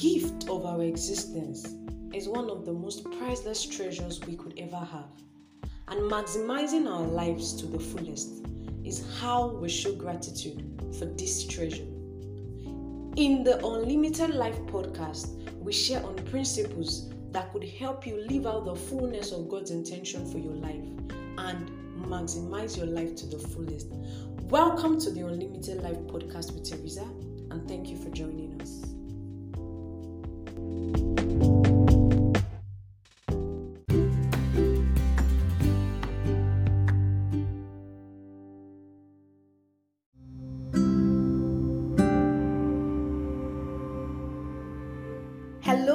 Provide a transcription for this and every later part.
gift of our existence is one of the most priceless treasures we could ever have. And maximizing our lives to the fullest is how we show gratitude for this treasure. In the Unlimited Life podcast, we share on principles that could help you live out the fullness of God's intention for your life and maximize your life to the fullest. Welcome to the Unlimited Life podcast with Theresa, and thank you for joining us.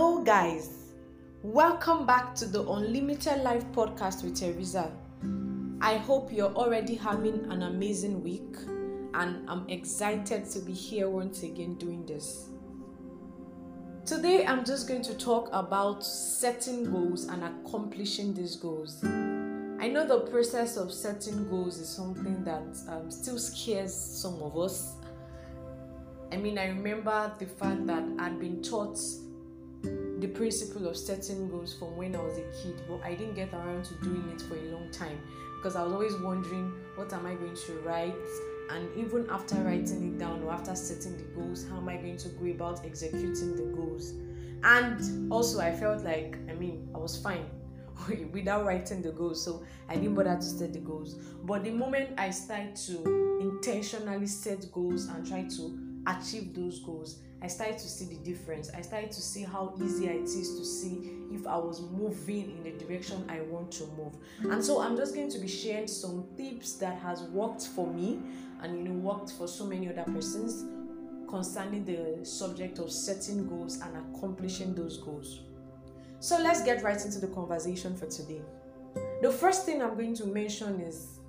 Hello, guys. Welcome back to the Unlimited Life podcast with Theresa. I hope you're already having an amazing week, and I'm excited to be here once again doing this. Today, I'm just going to talk about setting goals and accomplishing these goals. I know the process of setting goals is something that um, still scares some of us. I mean, I remember the fact that I'd been taught the principle of setting goals from when I was a kid, but I didn't get around to doing it for a long time because I was always wondering what am I going to write, and even after writing it down or after setting the goals, how am I going to go about executing the goals? And also, I felt like I mean, I was fine without writing the goals, so I didn't bother to set the goals. But the moment I started to intentionally set goals and try to achieve those goals, I started to see the difference. I started to see how easy it is to see if I was moving in the direction I want to move. And so I'm just going to be sharing some tips that has worked for me and you know worked for so many other persons concerning the subject of setting goals and accomplishing those goals. So let's get right into the conversation for today. The first thing I'm going to mention is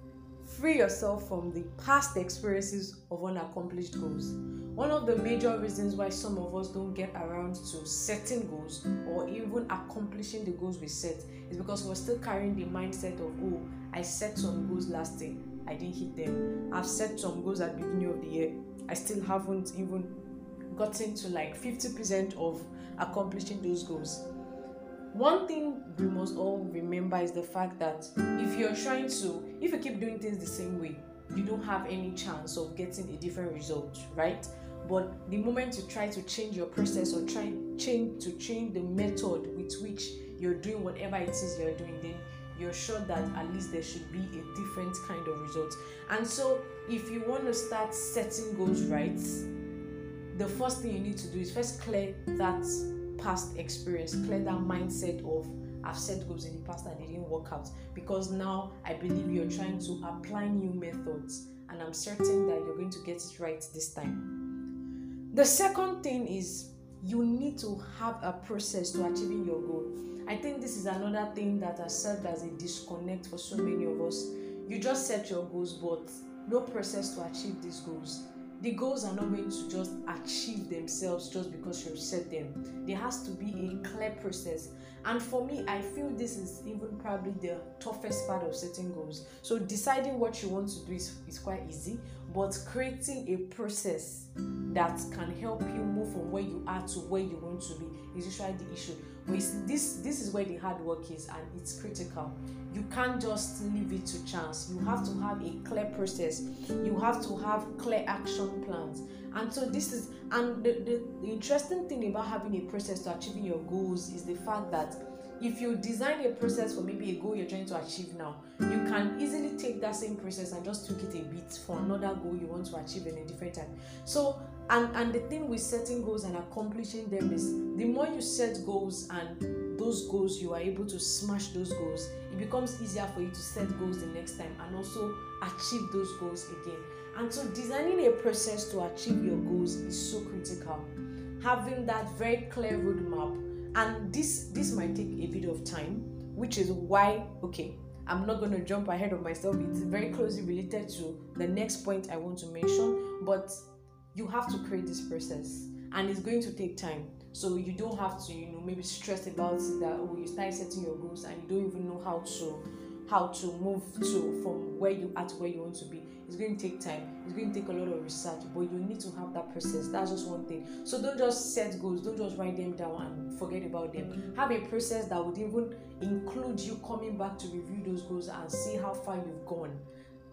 free yourself from the past experiences of unaccomplished goals. One of the major reasons why some of us don't get around to setting goals or even accomplishing the goals we set is because we're still carrying the mindset of, oh, I set some goals last year, I didn't hit them. I've set some goals at the beginning of the year, I still haven't even gotten to like 50% of accomplishing those goals. One thing we must all remember is the fact that if you're trying to, if you keep doing things the same way, you don't have any chance of getting a different result, right? But the moment you try to change your process or try change to change the method with which you're doing whatever it is you're doing, then you're sure that at least there should be a different kind of result. And so, if you want to start setting goals right, the first thing you need to do is first clear that past experience, clear that mindset of I've set goals in the past and they didn't work out. Because now I believe you're trying to apply new methods, and I'm certain that you're going to get it right this time. The second thing is you need to have a process to achieving your goal. I think this is another thing that has served as a disconnect for so many of us. You just set your goals, but no process to achieve these goals the goals are not going to just achieve themselves just because you set them. There has to be a clear process. And for me, I feel this is even probably the toughest part of setting goals. So deciding what you want to do is, is quite easy, but creating a process that can help you move from where you are to where you want to be is usually the issue. But this this is where the hard work is and it's critical. You can't just leave it to chance. You have to have a clear process. You have to have clear action plans. And so this is and the, the, the interesting thing about having a process to achieving your goals is the fact that if you design a process for maybe a goal you're trying to achieve now, you can easily take that same process and just tweak it a bit for another goal you want to achieve in a different time. So, and and the thing with setting goals and accomplishing them is the more you set goals and those goals you are able to smash those goals, it becomes easier for you to set goals the next time and also achieve those goals again. And so, designing a process to achieve your goals is so critical. Having that very clear roadmap and this this might take a bit of time which is why okay i'm not going to jump ahead of myself it's very closely related to the next point i want to mention but you have to create this process and it's going to take time so you don't have to you know maybe stress about that oh you start setting your goals and you don't even know how to how to move to from where you are to where you want to be. It's going to take time. It's going to take a lot of research but you need to have that process. That's just one thing. So don't just set goals. Don't just write them down and forget about them. Have a process that would even include you coming back to review those goals and see how far you've gone.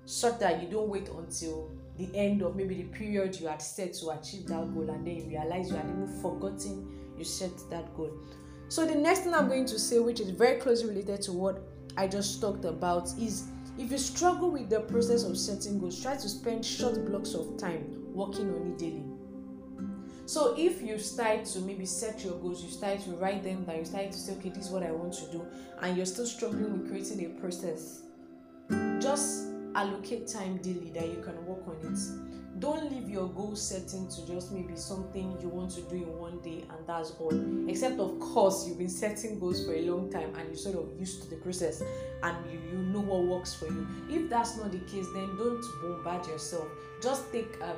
So that you don't wait until the end of maybe the period you had set to achieve that goal and then you realize you had even forgotten you set that goal. So the next thing i'm going to say which is very closely related to what i just talked about is if you struggle with the process of setting goals try to spend short blocks of time working on it daily. So if you start to maybe set your goals you start to write them down you start to say okay this is what i want to do and you're still struggling with creating a process just allocate time daily that you can work on it don't leave your goal setting to just maybe something you want to do in one day and that's all. Except of course you've been setting goals for a long time and you're sort of used to the process and you, you know what works for you. If that's not the case then don't bombard yourself. Just take um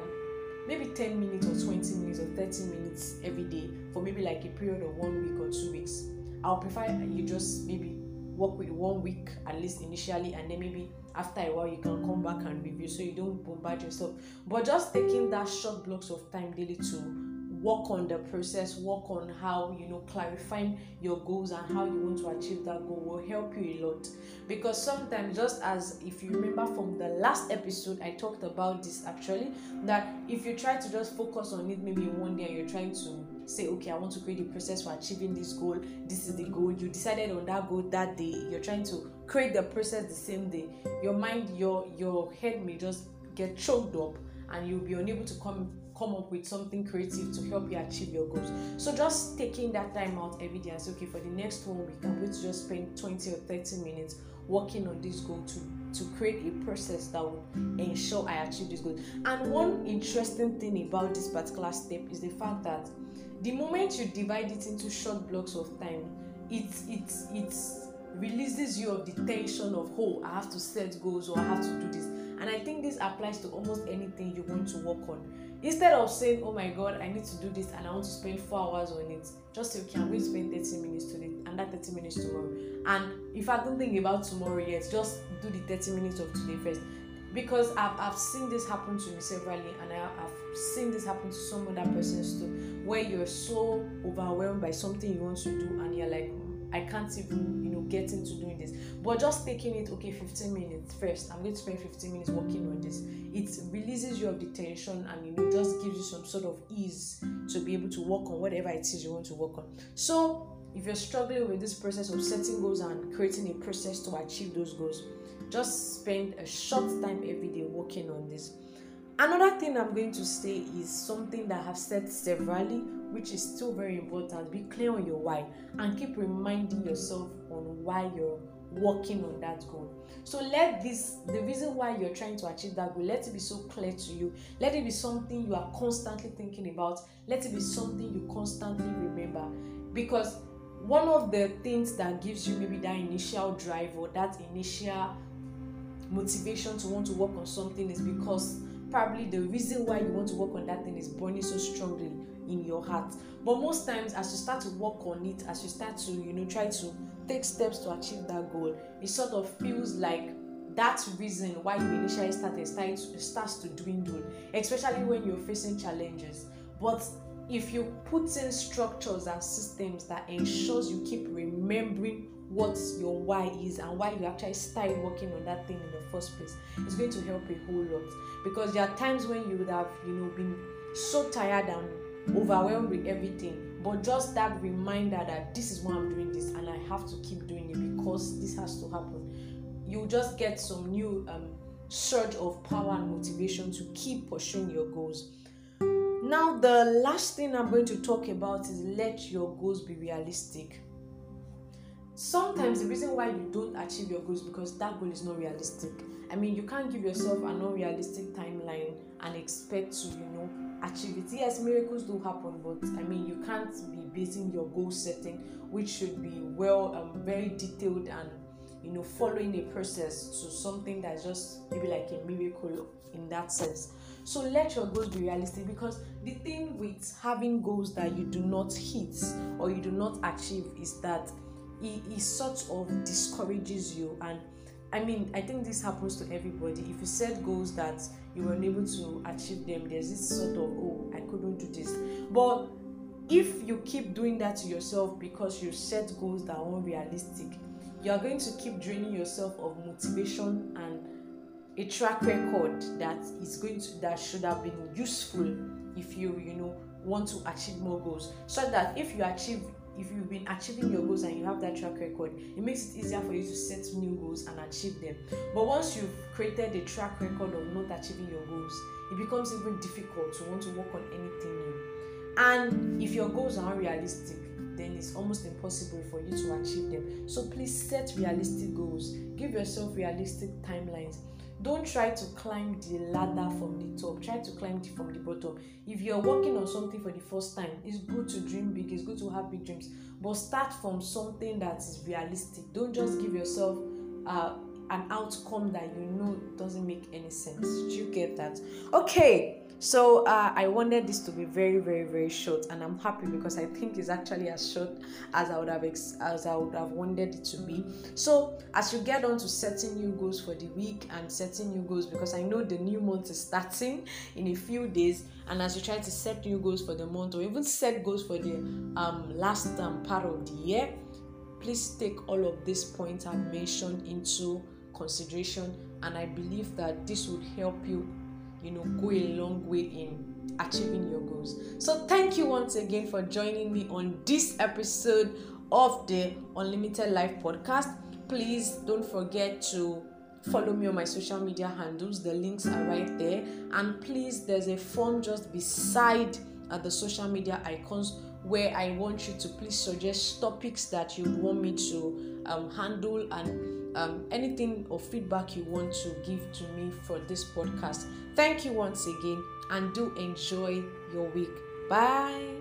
maybe 10 minutes or 20 minutes or 30 minutes every day for maybe like a period of one week or two weeks. I'll prefer you just maybe work with one week at least initially and then maybe after a while you can come back and review. So you don't bombard yourself. But just taking that short blocks of time daily to work on the process work on how you know clarifying your goals and how you want to achieve that goal will help you a lot. Because sometimes just as if you remember from the last episode i talked about this actually that if you try to just focus on it maybe one day you're trying to say okay i want to create a process for achieving this goal. This is the goal. You decided on that goal that day. You're trying to create the process the same day. Your mind your your head may just get choked up and you'll be unable to come come up with something creative to help you achieve your goals. So just taking that time out every day and say okay for the next one week i'm going to just spend 20 or 30 minutes working on this goal to to create a process that will ensure i achieve this goal. And one interesting thing about this particular step is the fact that the moment you divide it into short blocks of time it it it releases you of the tension of oh i have to set goals or i have to do this. And i think this applies to almost anything you want to work on instead of saying oh my god i need to do this and i want to spend four hours on it just say okay i'm going to spend 30 minutes today and that 30 minutes tomorrow. And if i don't think about tomorrow yet just do the 30 minutes of today first. Because I've, I've seen this happen to me severally and I, have seen this happen to some other persons too where you're so overwhelmed by something you want to do and you're like I can't even, you know, get into doing this. But just taking it, okay, 15 minutes first. I'm going to spend 15 minutes working on this. It releases you of the tension and you know just gives you some sort of ease to be able to work on whatever it is you want to work on. So if you're struggling with this process of setting goals and creating a process to achieve those goals, just spend a short time every day working on this. Another thing I'm going to say is something that I've said severally, which is still very important. Be clear on your why and keep reminding yourself on why you're working on that goal. So let this the reason why you're trying to achieve that goal, let it be so clear to you. Let it be something you are constantly thinking about. Let it be something you constantly remember. Because one of the things that gives you maybe that initial drive or that initial motivation to want to work on something is because probably the reason why you want to work on that thing is burning so strongly in your heart. But most times as you start to work on it as you start to you know try to take steps to achieve that goal it sort of feels like that reason why you initially started starts to dwindle especially when you're facing challenges. But if you put in structures and systems that ensures you keep remembering what your why is and why you actually started working on that thing in the first place it's going to help a whole lot. Because there are times when you would have you know been so tired and overwhelmed with everything but just that reminder that this is why i'm doing this and i have to keep doing it because this has to happen. You just get some new um, surge of power and motivation to keep pursuing your goals. Now the last thing i'm going to talk about is let your goals be realistic sometimes the reason why you don't achieve your goals because that goal is not realistic. I mean you can't give yourself an unrealistic timeline and expect to you know achieve it. Yes miracles do happen but i mean you can't be basing your goal setting which should be well um, very detailed and you know following a process to something that's just maybe like a miracle in that sense. So let your goals be realistic because the thing with having goals that you do not hit or you do not achieve is that it, it sort of discourages you and I mean, I think this happens to everybody. If you set goals that you were unable to achieve them, there's this sort of, oh, I couldn't do this. But if you keep doing that to yourself because you set goals that are unrealistic, you are going to keep draining yourself of motivation and a track record that is going to that should have been useful if you you know want to achieve more goals so that if you achieve if you've been achieving your goals and you have that track record it makes it easier for you to set new goals and achieve them. But once you've created a track record of not achieving your goals it becomes even difficult to want to work on anything new. And if your goals are unrealistic then it's almost impossible for you to achieve them. So please set realistic goals. Give yourself realistic timelines don't try to climb the ladder from the top. Try to climb it from the bottom. If you're working on something for the first time it's good to dream big it's good to have big dreams. But start from something that is realistic. Don't just give yourself uh, an outcome that you know doesn't make any sense. Do you get that? Okay so uh, I wanted this to be very, very, very short, and I'm happy because I think it's actually as short as I would have ex- as I would have wanted it to be. So as you get on to setting new goals for the week and setting new goals, because I know the new month is starting in a few days, and as you try to set new goals for the month or even set goals for the um, last um, part of the year, please take all of these points I've mentioned into consideration, and I believe that this would help you you know go a long way in achieving your goals. So thank you once again for joining me on this episode of the unlimited life podcast. Please don't forget to follow me on my social media handles. The links are right there. And please there's a form just beside uh, the social media icons where I want you to please suggest topics that you want me to um, handle and um, anything or feedback you want to give to me for this podcast. Thank you once again and do enjoy your week. Bye.